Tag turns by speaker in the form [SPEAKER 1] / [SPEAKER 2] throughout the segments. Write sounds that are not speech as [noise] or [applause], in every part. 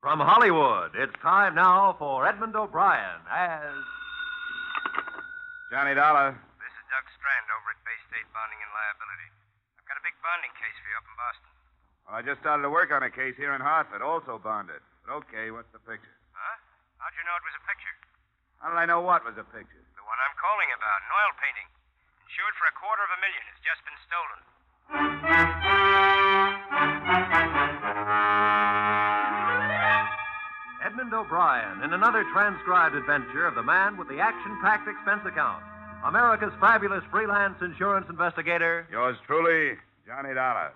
[SPEAKER 1] From Hollywood, it's time now for Edmund O'Brien as.
[SPEAKER 2] Johnny Dollar.
[SPEAKER 3] This is Doug Strand over at Bay State Bonding and Liability. I've got a big bonding case for you up in Boston.
[SPEAKER 2] Well, I just started to work on a case here in Hartford, also bonded. But okay, what's the picture?
[SPEAKER 3] Huh? How'd you know it was a picture?
[SPEAKER 2] How did I know what was a picture?
[SPEAKER 3] The one I'm calling about, an oil painting. Insured for a quarter of a million. It's just been stolen.
[SPEAKER 1] Edmund O'Brien in another transcribed adventure of the man with the action packed expense account. America's fabulous freelance insurance investigator.
[SPEAKER 2] Yours truly, Johnny Dollar.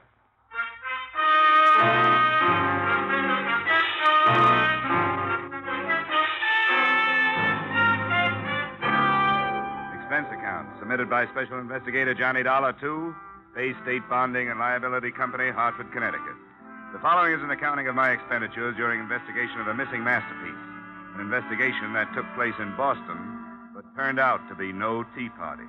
[SPEAKER 2] Expense account submitted by Special Investigator Johnny Dollar to Bay State Bonding and Liability Company, Hartford, Connecticut. The following is an accounting of my expenditures during investigation of a missing masterpiece. An investigation that took place in Boston, but turned out to be no tea party.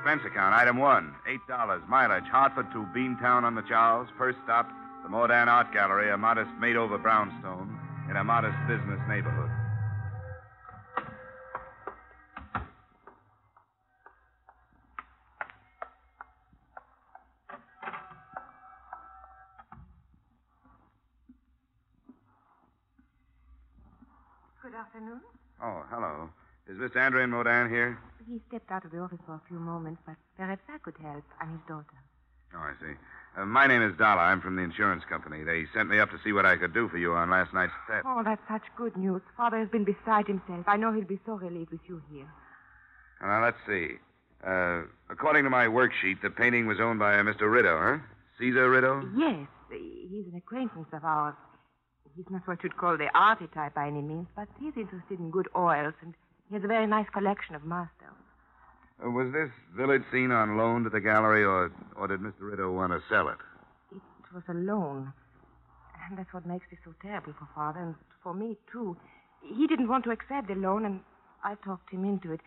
[SPEAKER 2] Expense account, item one, $8. Mileage, Hartford to Beantown on the Charles. First stop, the Modern Art Gallery, a modest made over brownstone in a modest business neighborhood.
[SPEAKER 4] Good afternoon.
[SPEAKER 2] Oh, hello. Is Mr. Andrian Maudan here?
[SPEAKER 4] He stepped out of the office for a few moments, but perhaps I could help. I'm his daughter.
[SPEAKER 2] Oh, I see. Uh, my name is Dollar. I'm from the insurance company. They sent me up to see what I could do for you on last night's theft.
[SPEAKER 4] Oh, that's such good news. Father has been beside himself. I know he'll be so relieved with you here.
[SPEAKER 2] Now, let's see. Uh, according to my worksheet, the painting was owned by a Mr. Rideau, huh? Caesar Rideau?
[SPEAKER 4] Yes, he's an acquaintance of ours. He's not what you'd call the arty type by any means, but he's interested in good oils, and he has a very nice collection of masters.
[SPEAKER 2] Uh, was this village scene on loan to the gallery, or, or did Mr. Rideau want to sell it?
[SPEAKER 4] It was a loan. And that's what makes it so terrible for Father, and for me, too. He didn't want to accept the loan, and I talked him into it.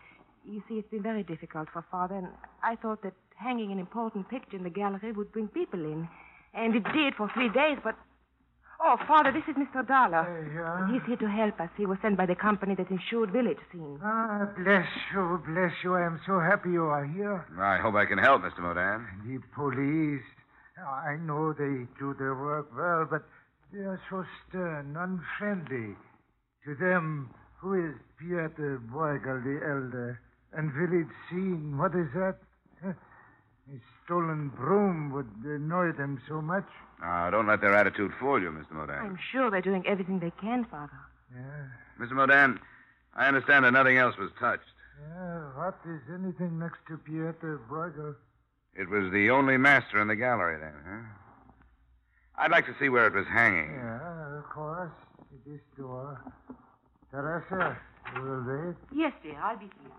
[SPEAKER 4] You see, it's been very difficult for Father, and I thought that hanging an important picture in the gallery would bring people in. And it did for three days, but. Oh, Father, this is Mr. Dollar.
[SPEAKER 5] Uh, yeah?
[SPEAKER 4] He's here to help us. He was sent by the company that insured village scene.
[SPEAKER 5] Ah, bless you, bless you. I am so happy you are here.
[SPEAKER 2] I hope I can help, Mr. Maudan.
[SPEAKER 5] The police. I know they do their work well, but they are so stern, unfriendly. To them, who is Pieter Bruegel the elder? And village scene, what is that? [laughs] A stolen broom would annoy them so much.
[SPEAKER 2] Now, don't let their attitude fool you, Mr. Maudan.
[SPEAKER 4] I'm sure they're doing everything they can, Father.
[SPEAKER 5] Yeah,
[SPEAKER 2] Mr. Maudan, I understand that nothing else was touched.
[SPEAKER 5] yeah. What is anything next to Pieter Bruegel?
[SPEAKER 2] It was the only master in the gallery, then, huh? I'd like to see where it was hanging.
[SPEAKER 5] Yeah, of course. This door. Uh, Teresa, you will wait?
[SPEAKER 4] Yes, dear, I'll be here.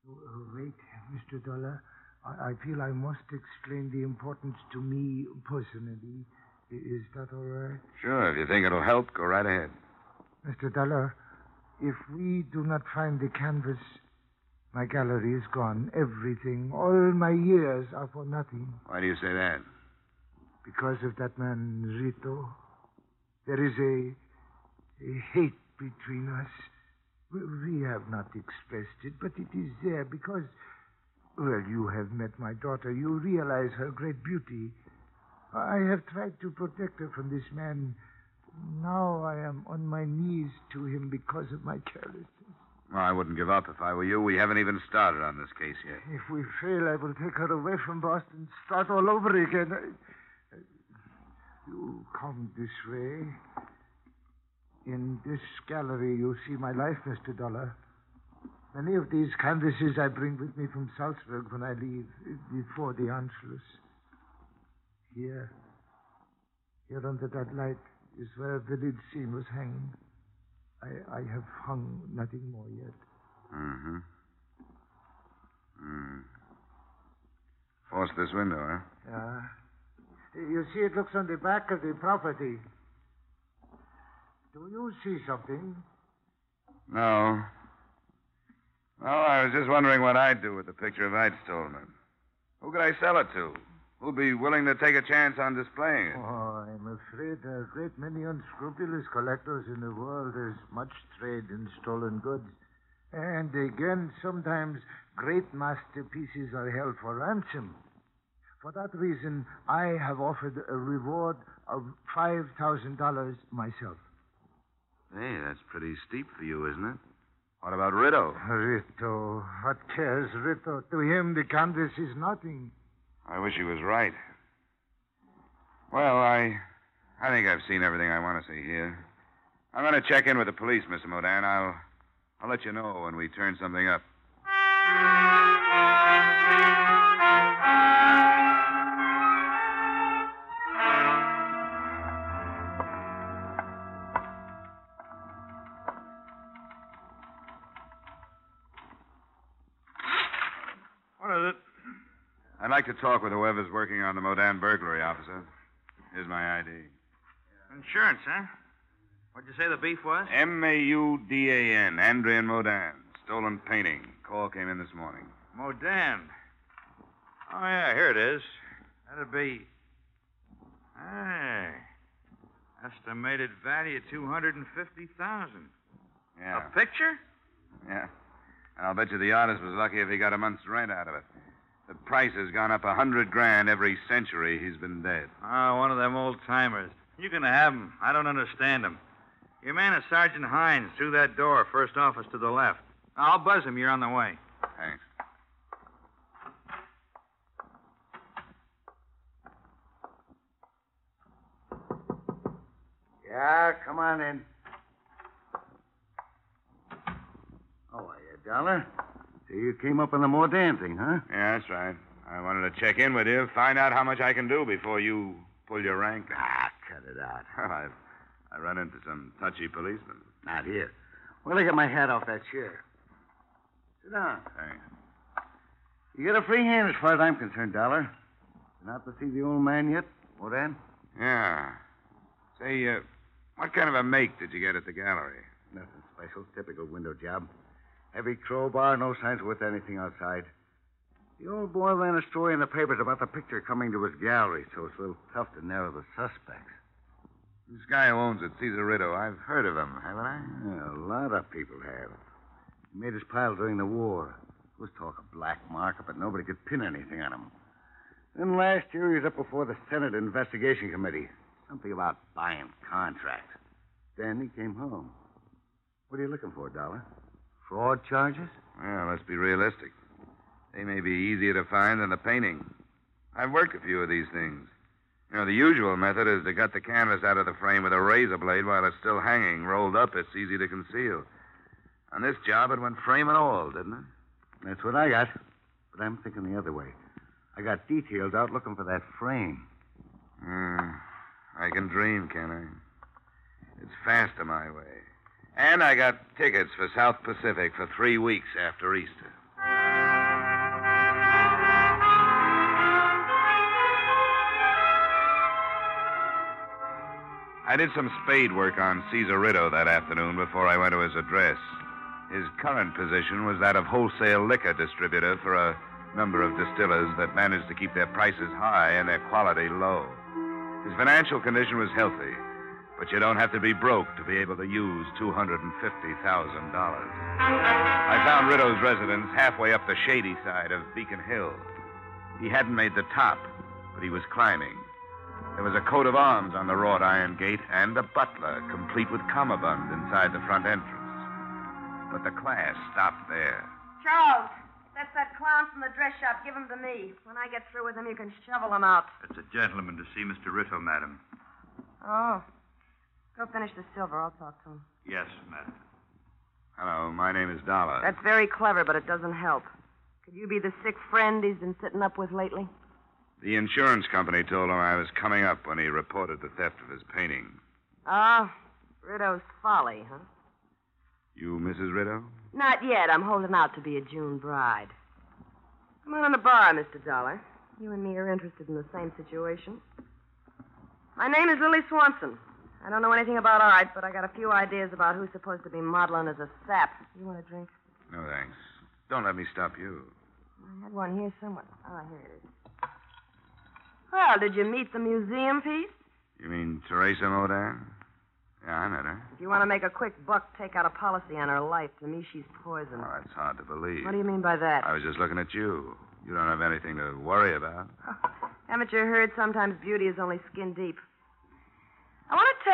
[SPEAKER 5] Oh, Wait, Mr. Dollar. I, I feel I must explain the importance to me personally. Is that all right?
[SPEAKER 2] Sure, if you think it'll help, go right ahead.
[SPEAKER 5] Mr. Dollar, if we do not find the canvas, my gallery is gone. Everything, all my years are for nothing.
[SPEAKER 2] Why do you say that?
[SPEAKER 5] Because of that man, Rito. There is a, a hate between us. We, have not expressed it, but it is there because, well, you have met my daughter. You realize her great beauty. I have tried to protect her from this man. Now I am on my knees to him because of my carelessness.
[SPEAKER 2] Well, I wouldn't give up if I were you. We haven't even started on this case yet.
[SPEAKER 5] If we fail, I will take her away from Boston, start all over again. I- You come this way. In this gallery, you see my life, Mr. Dollar. Many of these canvases I bring with me from Salzburg when I leave, eh, before the Anschluss. Here, here under that light is where the village scene was hanging. I, I have hung nothing more yet.
[SPEAKER 2] Mm-hmm. Mm. Force this window, huh?
[SPEAKER 5] Yeah. You see, it looks on the back of the property. Do you see something?
[SPEAKER 2] No. No, I was just wondering what I'd do with the picture if I'd stolen it. Who could I sell it to? Who'd be willing to take a chance on displaying it?
[SPEAKER 5] Oh, I'm afraid there are a great many unscrupulous collectors in the world. There's much trade in stolen goods. And again, sometimes great masterpieces are held for ransom. For that reason, I have offered a reward of $5,000 myself.
[SPEAKER 2] Hey, that's pretty steep for you, isn't it? What about Rito?
[SPEAKER 5] Rito, what cares Rito? To him, the canvas is nothing.
[SPEAKER 2] I wish he was right. Well, I I think I've seen everything I want to see here. I'm going to check in with the police, Mr. Maudan. I'll I'll let you know when we turn something up. Like to talk with whoever's working on the Maudan burglary, officer. Here's my ID.
[SPEAKER 6] Insurance, huh? What'd you say the beef was?
[SPEAKER 2] M A U D A N, Andrian Maudan. Stolen painting. Call came in this morning.
[SPEAKER 6] Maudan. Oh, yeah, here it is. That'd be. Hey. Estimated value of 250000
[SPEAKER 2] Yeah.
[SPEAKER 6] A picture?
[SPEAKER 2] Yeah. And I'll bet you the artist was lucky if he got a month's rent out of it. The price has gone up a hundred grand every century he's been dead.
[SPEAKER 6] Oh, one of them old timers. You can have him. I don't understand 'em. Your man is Sergeant Hines through that door, first office to the left. I'll buzz him. You're on the way.
[SPEAKER 2] Thanks.
[SPEAKER 7] Yeah, come on in. How are you, Dollar? So you came up on the more dancing, huh?
[SPEAKER 2] Yeah, that's right. I wanted to check in with you, find out how much I can do before you pull your rank.
[SPEAKER 7] Ah, cut it out. [laughs]
[SPEAKER 2] Well, I've I run into some touchy policemen.
[SPEAKER 7] Not here. Well, I get my hat off that chair. Sit down.
[SPEAKER 2] Thanks.
[SPEAKER 7] You get a free hand as far as I'm concerned, Dollar. Been out to see the old man yet, Maudan?
[SPEAKER 2] Yeah. Say, uh, what kind of a make did you get at the gallery?
[SPEAKER 7] Nothing special. Typical window job. Heavy crowbar, no signs worth anything outside. The old boy ran a story in the papers about the picture coming to his gallery, so it's a little tough to narrow the suspects.
[SPEAKER 2] This guy who owns it, Caesar Rideau, I've heard of him, haven't I?
[SPEAKER 7] Yeah, a lot of people have. He made his pile during the war. There was talk of black market, but nobody could pin anything on him. Then last year he was up before the Senate Investigation Committee. Something about buying contracts. Then he came home. What are you looking for, Dollar? Fraud charges?
[SPEAKER 2] Well, let's be realistic. They may be easier to find than the painting. I've worked a few of these things. You know, the usual method is to cut the canvas out of the frame with a razor blade while it's still hanging. Rolled up, it's easy to conceal. On this job, it went frame and all, didn't it?
[SPEAKER 7] That's what I got. But I'm thinking the other way. I got details out looking for that frame.
[SPEAKER 2] Hmm. I can dream, can I? It's faster my way. And I got tickets for South Pacific for three weeks after Easter. I did some spade work on Caesar Rideau that afternoon before I went to his address. His current position was that of wholesale liquor distributor for a number of distillers that managed to keep their prices high and their quality low. His financial condition was healthy, but you don't have to be broke to be able to use $250,000. I found Riddough's residence halfway up the shady side of Beacon Hill. He hadn't made the top, but he was climbing. There was a coat of arms on the wrought iron gate and a butler, complete with cummerbund, inside the front entrance. But the class stopped there.
[SPEAKER 4] Charles, that's that clown from the dress shop. Give him to me. When I get through with him, you can shovel him out.
[SPEAKER 6] It's a gentleman to see Mr. Ritto, madam.
[SPEAKER 4] Oh. Go finish the silver. I'll talk to him.
[SPEAKER 6] Yes, madam.
[SPEAKER 2] Hello, my name is Dollar.
[SPEAKER 4] That's very clever, but it doesn't help. Could you be the sick friend he's been sitting up with lately?
[SPEAKER 2] The insurance company told him I was coming up when he reported the theft of his painting.
[SPEAKER 4] Ah, Riddough's folly, huh?
[SPEAKER 2] You, Mrs. Rideau?
[SPEAKER 4] Not yet. I'm holding out to be a June bride. Come on in the bar, Mr. Dollar. You and me are interested in the same situation. My name is Lily Swanson. I don't know anything about art, but I got a few ideas about who's supposed to be modeling as a sap. You want a drink?
[SPEAKER 2] No, thanks. Don't let me stop you.
[SPEAKER 4] I had one here somewhere. Oh, here it is.
[SPEAKER 8] Well, did you meet the museum piece?
[SPEAKER 2] You mean Teresa Maudan? Yeah, I met her.
[SPEAKER 8] If you want to make a quick buck, take out a policy on her life. To me, she's poison.
[SPEAKER 2] Oh, that's hard to believe.
[SPEAKER 8] What do you mean by that?
[SPEAKER 2] I was just looking at you. You don't have anything to worry about. [laughs]
[SPEAKER 8] Haven't you heard sometimes beauty is only skin deep?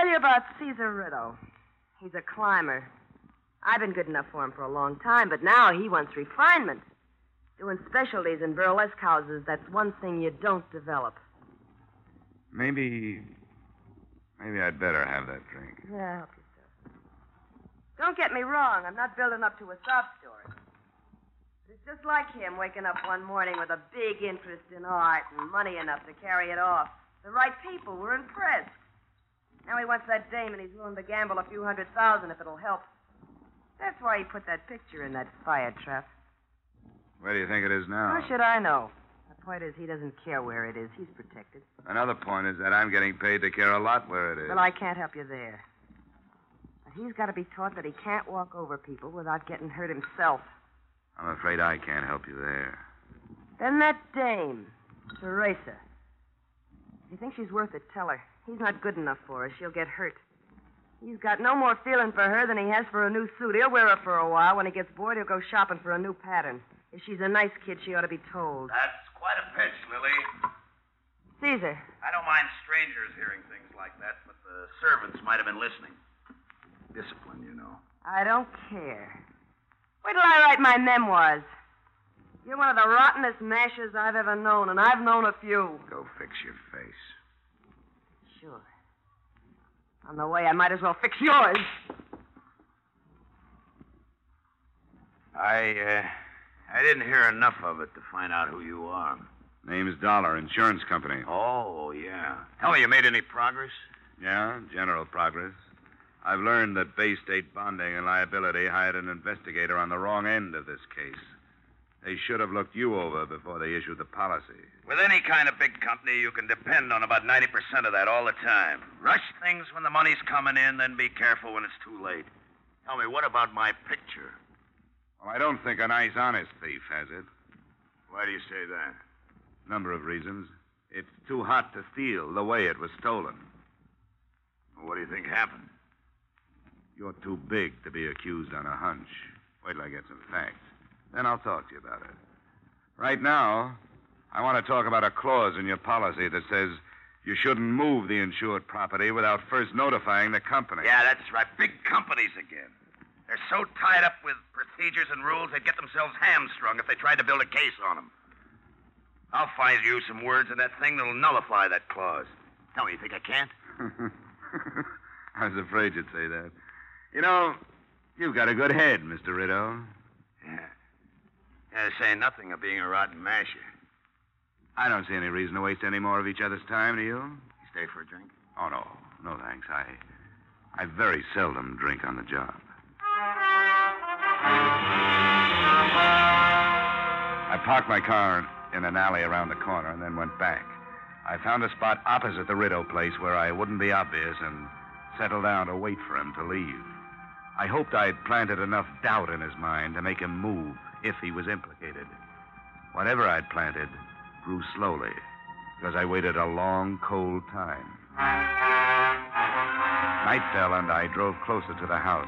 [SPEAKER 8] I want to tell you about Caesar Riddle. He's a climber. I've been good enough for him for a long time, but now he wants refinement. Doing specialties in burlesque houses, that's one thing you don't develop.
[SPEAKER 2] Maybe. Maybe I'd better have that drink.
[SPEAKER 8] Yeah, help yourself. Don't get me wrong, I'm not building up to a sob story. But It's just like him waking up one morning with a big interest in art and money enough to carry it off. The right people were impressed. Now he wants that dame and he's willing to gamble a few hundred thousand if it'll help. That's why he put that picture in that fire trap.
[SPEAKER 2] Where do you think it is now?
[SPEAKER 8] How should I know? The point is, he doesn't care where it is. He's protected.
[SPEAKER 2] Another point is that I'm getting paid to care a lot where it is.
[SPEAKER 8] Well, I can't help you there. But he's got to be taught that he can't walk over people without getting hurt himself.
[SPEAKER 2] I'm afraid I can't help you there.
[SPEAKER 8] Then that dame, Teresa. If you think she's worth it, tell her. He's not good enough for her. She'll get hurt. He's got no more feeling for her than he has for a new suit. He'll wear her for a while. When he gets bored, he'll go shopping for a new pattern. If she's a nice kid, she ought to be told.
[SPEAKER 9] That's quite a pitch, Lily.
[SPEAKER 8] Caesar.
[SPEAKER 9] I don't mind strangers hearing things like that, but the servants might have been listening. Discipline, you know.
[SPEAKER 8] I don't care. Wait till I write my memoirs. You're one of the rottenest mashers I've ever known, and I've known a few.
[SPEAKER 2] Go fix your face.
[SPEAKER 8] Sure. On the way, I might as well fix yours.
[SPEAKER 9] I, uh, I didn't hear enough of it to find out who you are.
[SPEAKER 2] Name's Dollar, insurance company.
[SPEAKER 9] Oh, yeah. Tell me, you made any progress?
[SPEAKER 2] Yeah, general progress. I've learned that Bay State Bonding and Liability hired an investigator on the wrong end of this case. They should have looked you over before they issued the policy.
[SPEAKER 9] With any kind of big company, you can depend on about 90% of that all the time. Rush things when the money's coming in, then be careful when it's too late. Tell me, what about my picture?
[SPEAKER 2] Well, I don't think a nice, honest thief has it.
[SPEAKER 9] Why do you say that?
[SPEAKER 2] Number of reasons. It's too hot to steal the way it was stolen.
[SPEAKER 9] Well, what do you think happened?
[SPEAKER 2] You're too big to be accused on a hunch. Wait till I get some facts. Then I'll talk to you about it. Right now, I want to talk about a clause in your policy that says you shouldn't move the insured property without first notifying the company.
[SPEAKER 9] Yeah, that's right. Big companies again. They're so tied up with procedures and rules, they'd get themselves hamstrung if they tried to build a case on them. I'll find you some words in that thing that'll nullify that clause. Tell me, you think I can't? [laughs]
[SPEAKER 2] I was afraid you'd say that. You know, you've got a good head, Mr. Rideau.
[SPEAKER 9] Uh, yeah, saying nothing of being a rotten masher.
[SPEAKER 2] I don't see any reason to waste any more of each other's time, do you?
[SPEAKER 9] You stay for a drink?
[SPEAKER 2] Oh, no. No, thanks. I. I very seldom drink on the job. I parked my car in an alley around the corner and then went back. I found a spot opposite the Rideau place where I wouldn't be obvious and settled down to wait for him to leave. I hoped I'd planted enough doubt in his mind to make him move if he was implicated. Whatever I'd planted grew slowly because I waited a long, cold time. Night fell and I drove closer to the house.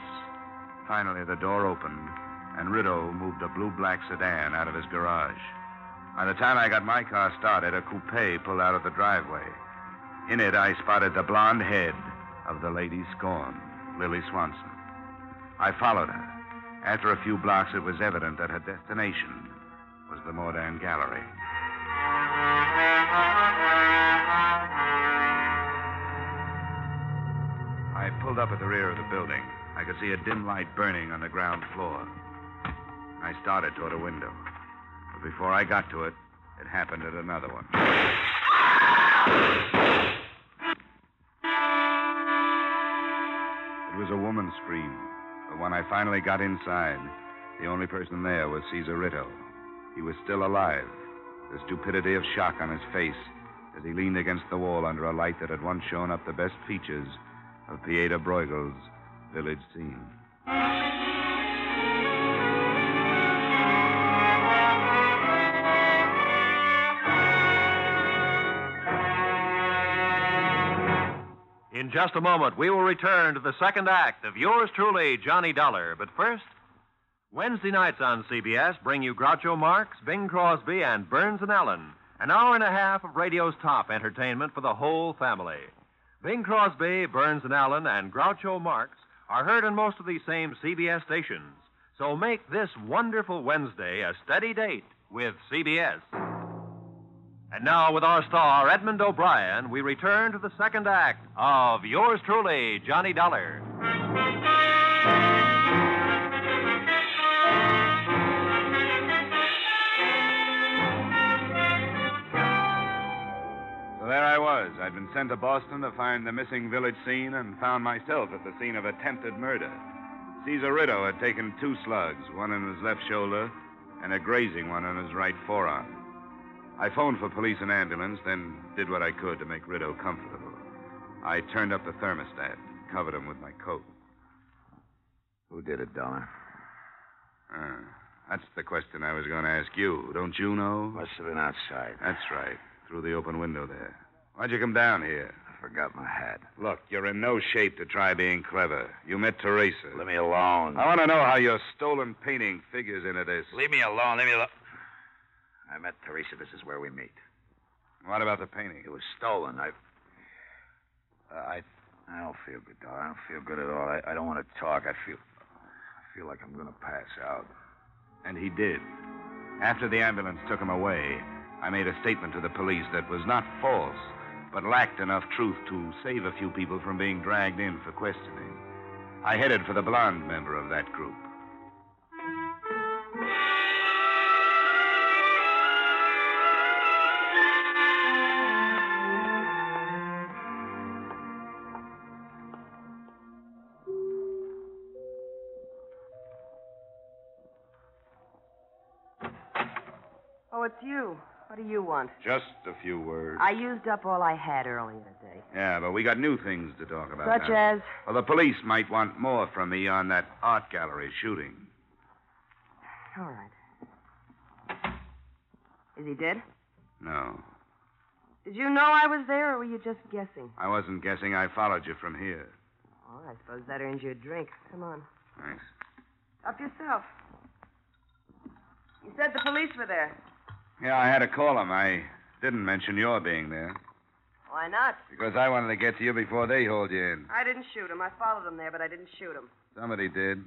[SPEAKER 2] Finally, the door opened and Rideau moved a blue black sedan out of his garage. By the time I got my car started, a coupe pulled out of the driveway. In it, I spotted the blonde head of the lady scorned, Lily Swanson. I followed her. After a few blocks, it was evident that her destination was the Maudan Gallery. I pulled up at the rear of the building. I could see a dim light burning on the ground floor. I started toward a window. But before I got to it, it happened at another one. It was a woman's scream. But when I finally got inside, the only person there was Caesar Rideau. He was still alive, the stupidity of shock on his face as he leaned against the wall under a light that had once shown up the best features of Pieter Bruegel's village scene.
[SPEAKER 1] In just a moment, we will return to the second act of yours truly, Johnny Dollar. But first, Wednesday nights on CBS bring you Groucho Marx, Bing Crosby, and Burns and Allen. An hour and a half of radio's top entertainment for the whole family. Bing Crosby, Burns and Allen, and Groucho Marx are heard on most of these same CBS stations. So make this wonderful Wednesday a steady date with CBS. And now, with our star, Edmund O'Brien, we return to the second act of yours truly, Johnny Dollar.
[SPEAKER 2] So there I was. I'd been sent to Boston to find the missing village scene and found myself at the scene of attempted murder. Caesar Rideau had taken two slugs, one in his left shoulder and a grazing one on his right forearm. I phoned for police and ambulance, then did what I could to make Rideau comfortable. I turned up the thermostat, covered him with my coat.
[SPEAKER 7] Who did it, Dollar?
[SPEAKER 2] Ah, that's the question I was going to ask you. Don't you know?
[SPEAKER 7] Must have been outside.
[SPEAKER 2] That's right, through the open window there. Why'd you come down here?
[SPEAKER 7] I forgot my hat.
[SPEAKER 2] Look, you're in no shape to try being clever. You met Teresa.
[SPEAKER 7] Let me alone.
[SPEAKER 2] I want to know how your stolen painting figures into this.
[SPEAKER 7] Leave me alone. Leave me alone. I met Teresa. This is where we meet.
[SPEAKER 2] What about the painting?
[SPEAKER 7] It was stolen. I. Uh, I. I don't feel good, Dollar. I don't feel good at all. I, I don't want to talk. I feel. I feel like I'm going to pass out.
[SPEAKER 2] And he did. After the ambulance took him away, I made a statement to the police that was not false, but lacked enough truth to save a few people from being dragged in for questioning. I headed for the blonde member of that group.
[SPEAKER 8] You want?
[SPEAKER 2] Just a few words.
[SPEAKER 8] I used up all I had earlier today.
[SPEAKER 2] Yeah, but we got new things to talk about.
[SPEAKER 8] Such
[SPEAKER 2] now.
[SPEAKER 8] as?
[SPEAKER 2] Well, the police might want more from me on that art gallery shooting.
[SPEAKER 8] All right. Is he dead?
[SPEAKER 2] No,
[SPEAKER 8] Did you know I was there, or were you just guessing?
[SPEAKER 2] I wasn't guessing. I followed you from here.
[SPEAKER 8] Oh, I suppose that earns you a drink. Come on.
[SPEAKER 2] Thanks.
[SPEAKER 8] Up yourself. You said the police were there.
[SPEAKER 2] Yeah, I had to call him. I didn't mention your being there
[SPEAKER 8] Why not?
[SPEAKER 2] because I wanted to get to you before they hold you in.
[SPEAKER 8] I didn't shoot him. I followed him there, but I didn't shoot him.
[SPEAKER 2] Somebody did.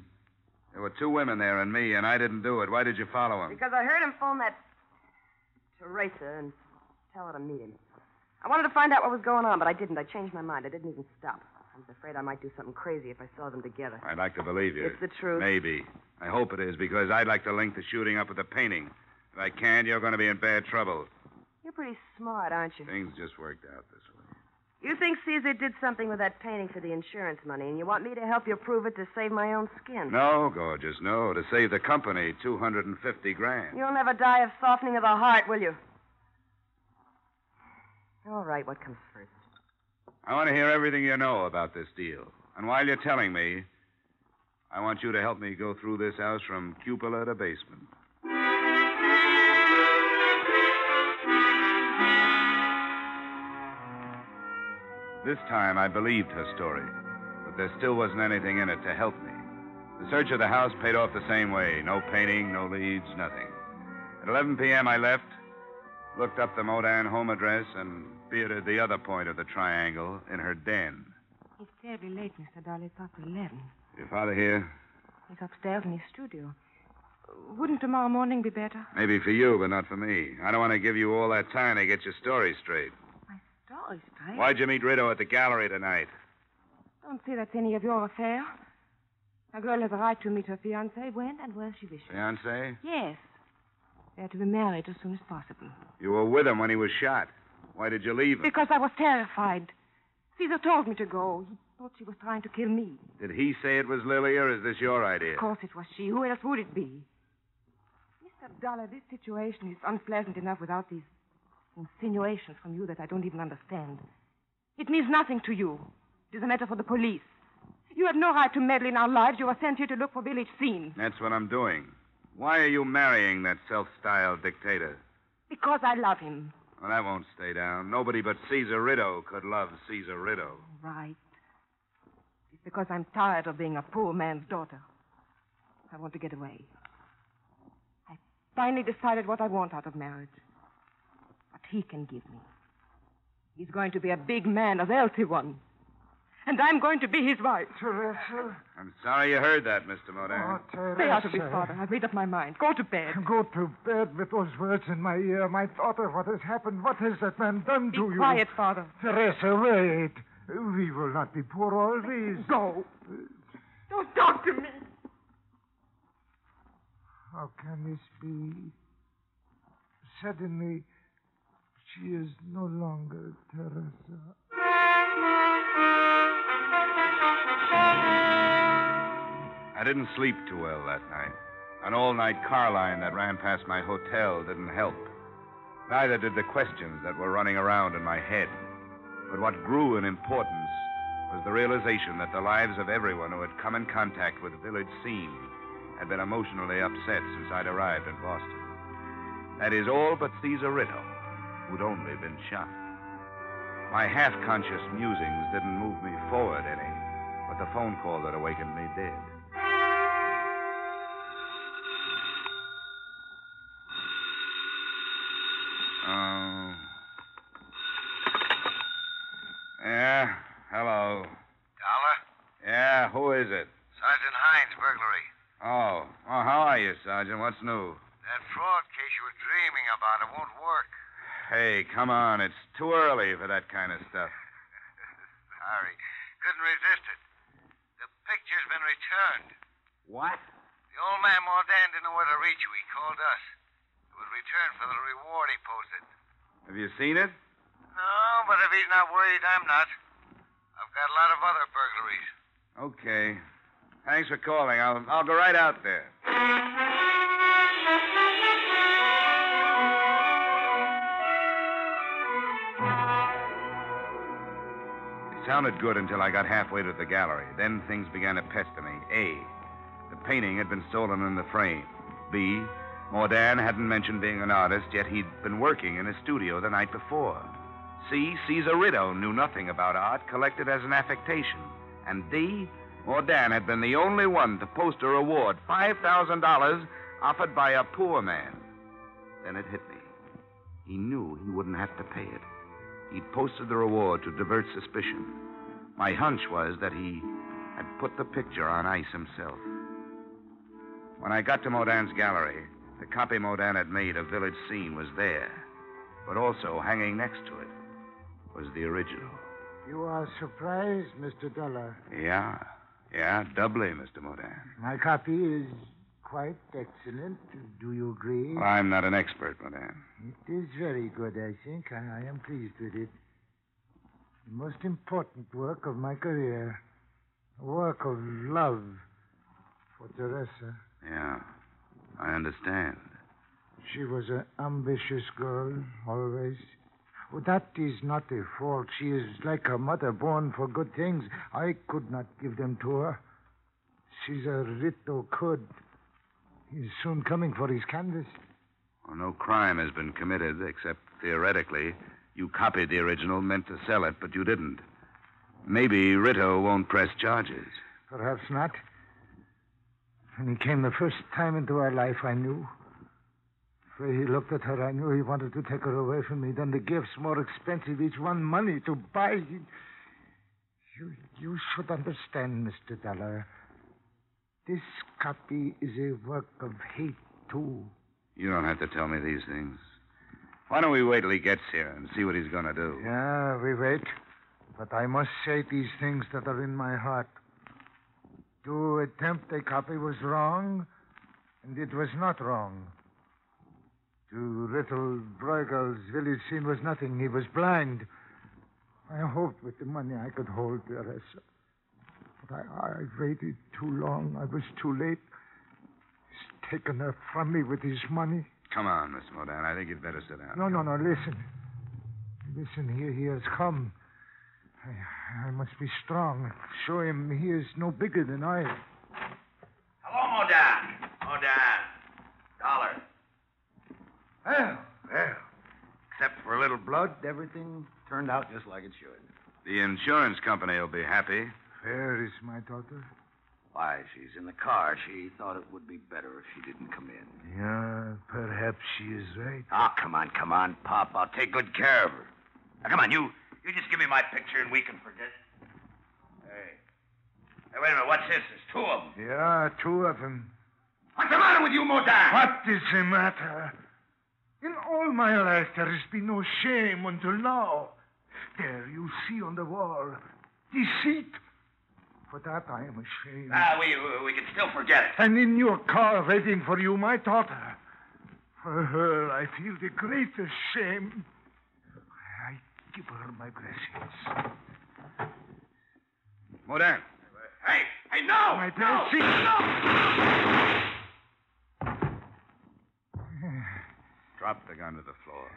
[SPEAKER 2] There were two women there and me, and I didn't do it. Why did you follow him?
[SPEAKER 8] Because I heard him phone that Teresa and tell her to meet him. I wanted to find out what was going on, but I didn't. I changed my mind. I didn't even stop. I was afraid I might do something crazy if I saw them together.
[SPEAKER 2] I'd like to believe you.
[SPEAKER 8] It's the truth.
[SPEAKER 2] Maybe. I hope it is, because I'd like to link the shooting up with the painting. If I can't, you're going to be in bad trouble.
[SPEAKER 8] You're pretty smart, aren't you?
[SPEAKER 2] Things just worked out this way.
[SPEAKER 8] You think Caesar did something with that painting for the insurance money, and you want me to help you prove it to save my own skin?
[SPEAKER 2] No, gorgeous, no. To save the company 250 grand.
[SPEAKER 8] You'll never die of softening of the heart, will you? All right, what comes first?
[SPEAKER 2] I want to hear everything you know about this deal. And while you're telling me, I want you to help me go through this house from cupola to basement. This time I believed her story, but there still wasn't anything in it to help me. The search of the house paid off the same way no painting, no leads, nothing. At 11 p.m., I left, looked up the Maudan home address, and bearded the other point of the triangle in her den.
[SPEAKER 4] It's terribly late, Mr. Dollar. It's after 11.
[SPEAKER 2] Your father here?
[SPEAKER 4] He's upstairs in his studio. Wouldn't tomorrow morning be better?
[SPEAKER 2] Maybe for you, but not for me. I don't want to give you all that time to get your story straight. Why'd you meet Rideau at the gallery tonight?
[SPEAKER 4] Don't say that's any of your affair. A girl has a right to meet her fiancé when and where she wishes.
[SPEAKER 2] Fiance?
[SPEAKER 4] Yes. They're to be married as soon as possible.
[SPEAKER 2] You were with him when he was shot. Why did you leave him?
[SPEAKER 4] Because I was terrified. Caesar told me to go. He thought she was trying to kill me.
[SPEAKER 2] Did he say it was Lily, or is this your idea?
[SPEAKER 4] Of course it was she. Who else would it be? Mr. Dollar, this situation is unpleasant enough without these insinuations from you that I don't even understand. It means nothing to you. It is a matter for the police. You have no right to meddle in our lives. You were sent here to look for village scene.
[SPEAKER 2] That's what I'm doing. Why are you marrying that self-styled dictator?
[SPEAKER 4] Because I love him.
[SPEAKER 2] Well, that won't stay down. Nobody but Caesar Rideau could love Caesar Rideau.
[SPEAKER 4] Right. It's because I'm tired of being a poor man's daughter. I want to get away. I finally decided what I want out of marriage. What he can give me. He's going to be a big man, a wealthy one. And I'm going to be his wife.
[SPEAKER 5] Oh, Teresa.
[SPEAKER 2] I'm sorry you heard that, Mr. Maudan.
[SPEAKER 5] Oh, Teresa.
[SPEAKER 4] Stay out of this, Father. I've made up my mind. Go to bed.
[SPEAKER 5] Go to bed with those words in my ear. My daughter, what has happened? What has that man done
[SPEAKER 4] Be
[SPEAKER 5] to you?
[SPEAKER 4] quiet, Father.
[SPEAKER 5] Teresa, wait. We will not be poor always.
[SPEAKER 4] Go. Don't talk to me.
[SPEAKER 5] How can this be? Suddenly, she is no longer Teresa.
[SPEAKER 2] I didn't sleep too well that night. An all night car line that ran past my hotel didn't help. Neither did the questions that were running around in my head. But what grew in importance was the realization that the lives of everyone who had come in contact with the Village Scene had been emotionally upset since I'd arrived in Boston. That is all but Caesar Ritto, who'd only been shot. My half conscious musings didn't move me forward any, but the phone call that awakened me did. Oh. Yeah, hello.
[SPEAKER 9] Dollar?
[SPEAKER 2] Yeah, who is it?
[SPEAKER 9] Sergeant Hines, burglary.
[SPEAKER 2] Oh, oh, how are you, Sergeant? What's new?
[SPEAKER 9] That fraud case you were dreaming about, it won't work.
[SPEAKER 2] Hey, come on. It's too early for that kind of stuff. [laughs]
[SPEAKER 9] Sorry. Couldn't resist it. The picture's been returned.
[SPEAKER 2] What?
[SPEAKER 9] The old man Maudan didn't know where to reach you. He called us. It was returned for the reward he posted.
[SPEAKER 2] Have you seen it?
[SPEAKER 9] No, but if he's not worried, I'm not. I've got a lot of other burglaries.
[SPEAKER 2] Okay. Thanks for calling. I'll, I'll go right out there. Sounded good until I got halfway to the gallery. Then things began to pester me. A. The painting had been stolen in the frame. B. Maudan hadn't mentioned being an artist, yet he'd been working in his studio the night before. C. Caesar Ritto knew nothing about art, collected as an affectation. And D. Maudan had been the only one to post a reward, $5,000, offered by a poor man. Then it hit me. He knew he wouldn't have to pay it. He'd posted the reward to divert suspicion. My hunch was that he had put the picture on ice himself. When I got to Maudan's gallery, the copy Maudan had made of Village Scene was there. But also, hanging next to it, was the original.
[SPEAKER 5] You are surprised, Mr. Dollar.
[SPEAKER 2] Yeah, yeah, doubly, Mr. Maudan.
[SPEAKER 5] My copy is quite excellent. Do you agree?
[SPEAKER 2] Well, I'm not an expert, Maudan.
[SPEAKER 5] It is very good, I think. I, I am pleased with it. The most important work of my career. A work of love for Teresa.
[SPEAKER 2] Yeah, I understand.
[SPEAKER 5] She was an ambitious girl, always. Oh, that is not a fault. She is like her mother, born for good things. I could not give them to her. Caesar Ritto could. He's soon coming for his canvas.
[SPEAKER 2] Well, no crime has been committed, except theoretically. You copied the original, meant to sell it, but you didn't. Maybe Ritto won't press charges.
[SPEAKER 5] Perhaps not. When he came the first time into our life, I knew. The way he looked at her, I knew he wanted to take her away from me. Then the gifts, more expensive, each one money to buy. You, you should understand, Mr. Dollar. This copy is a work of hate, too.
[SPEAKER 2] You don't have to tell me these things. Why don't we wait till he gets here and see what he's going to do?
[SPEAKER 5] Yeah, we wait. But I must say these things that are in my heart. To attempt a copy was wrong, and it was not wrong. To little Bruegel's village scene was nothing. He was blind. I hoped with the money I could hold Teresa. But I, I waited too long. I was too late. He's taken her from me with his money.
[SPEAKER 2] Come on, Miss Maudan. I think you'd better sit down.
[SPEAKER 5] No, no, no. Listen. Listen, here he has come. I, I must be strong. Show him he is no bigger than I.
[SPEAKER 9] Hello, Maudan. Maudan. Dollar.
[SPEAKER 7] Well, well. Except for a little blood, everything turned out just like it should.
[SPEAKER 2] The insurance company will be happy.
[SPEAKER 5] Where is my daughter?
[SPEAKER 9] Why, she's in the car. She thought it would be better if she didn't come in.
[SPEAKER 5] Yeah, perhaps she is right.
[SPEAKER 9] Oh, come on, come on, Pop. I'll take good care of her. Now, come on, you you just give me my picture and we can forget. Hey. Hey, wait a minute. What's this? There's two of them.
[SPEAKER 5] Yeah, two of them.
[SPEAKER 9] What's the matter with you, Maudan?
[SPEAKER 5] What is the matter? In all my life, there has been no shame until now. There, you see on the wall. Deceit. For that, I am ashamed.
[SPEAKER 9] Ah, we, we can still forget it.
[SPEAKER 5] And in your car, waiting for you, my daughter. For her, I feel the greatest shame. I give her my blessings.
[SPEAKER 9] Maudan. Hey, hey, no!
[SPEAKER 5] My
[SPEAKER 9] no,
[SPEAKER 5] blessings.
[SPEAKER 2] Drop the gun to the floor.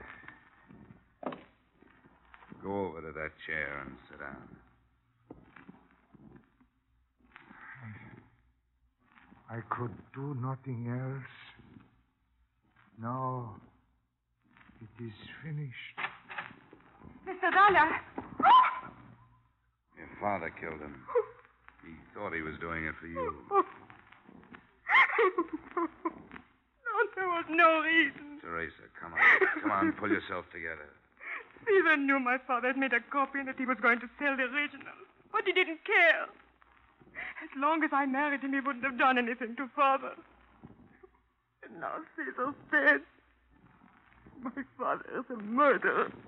[SPEAKER 2] Go over to that chair and sit down.
[SPEAKER 5] I could do nothing else. Now, it is finished.
[SPEAKER 4] Mr. Dollar.
[SPEAKER 2] Your father killed him. He thought he was doing it for you. [laughs]
[SPEAKER 4] No, there was no reason.
[SPEAKER 2] Teresa, come on. Come on, pull yourself together.
[SPEAKER 4] Caesar knew my father had made a copy and that he was going to sell the original. But he didn't care. As long as I married him, he wouldn't have done anything to father. And now Caesar's dead. My father is a murderer. [laughs]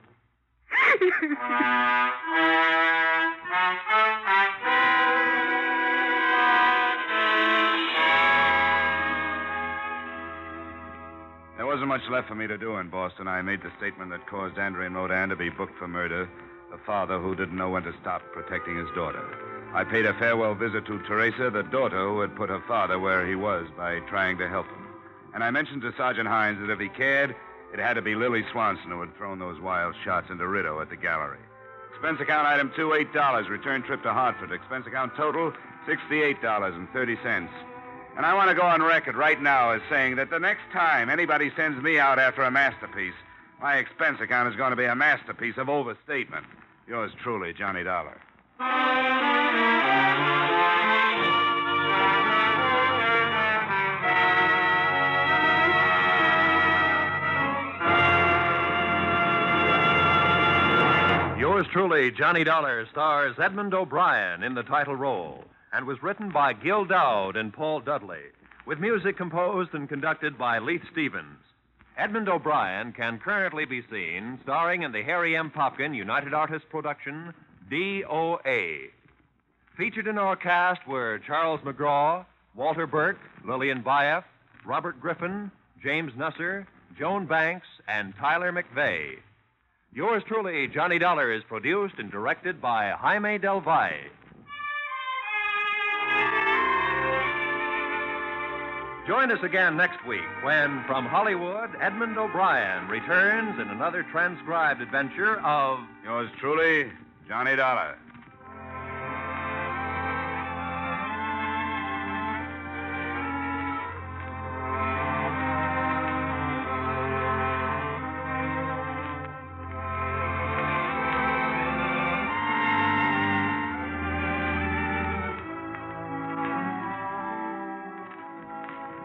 [SPEAKER 2] There wasn't much left for me to do in Boston. I made the statement that caused Andrea Maudan to be booked for murder, the father who didn't know when to stop protecting his daughter. I paid a farewell visit to Teresa, the daughter who had put her father where he was by trying to help him. And I mentioned to Sergeant Hines that if he cared, it had to be Lily Swanson who had thrown those wild shots into Rideau at the gallery. Expense account item two, eight dollars. Return trip to Hartford. Expense account total, sixty-eight dollars and thirty cents. And I want to go on record right now as saying that the next time anybody sends me out after a masterpiece, my expense account is going to be a masterpiece of overstatement. Yours truly, Johnny Dollar.
[SPEAKER 1] Yours truly, Johnny Dollar, stars Edmund O'Brien in the title role and was written by Gil Doud and Paul Dudley, with music composed and conducted by Leith Stevens. Edmund O'Brien can currently be seen starring in the Harry M. Popkin United Artists production, DOA. Featured in our cast were Charles McGraw, Walter Burke, Lillian Buyeff, Robert Griffin, James Nusser, Joan Banks, and Tyler McVey. Yours truly, Johnny Dollar, is produced and directed by Jaime Del Valle. Join us again next week when, from Hollywood, Edmund O'Brien returns in another transcribed adventure of
[SPEAKER 2] Yours truly, Johnny Dollar.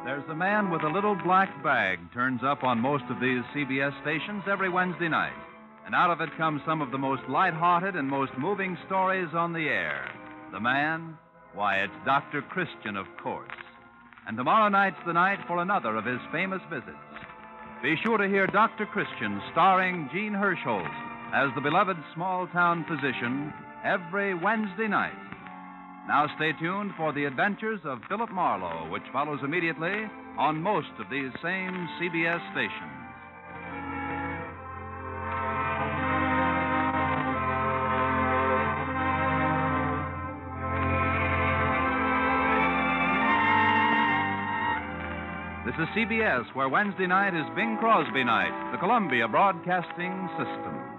[SPEAKER 10] There's a man with a little black bag turns up on most of these CBS stations every Wednesday night. And out of it comes some of the most light-hearted and most moving stories on the air. The man? Why, it's Dr. Christian, of course. And tomorrow night's the night for another of his famous visits. Be sure to hear Dr. Christian starring Jean Hersholt as the beloved small-town physician every Wednesday night. Now stay tuned for the adventures of Philip Marlowe, which follows immediately on most of these same CBS stations. This is CBS, where Wednesday night is Bing Crosby night, the Columbia Broadcasting System.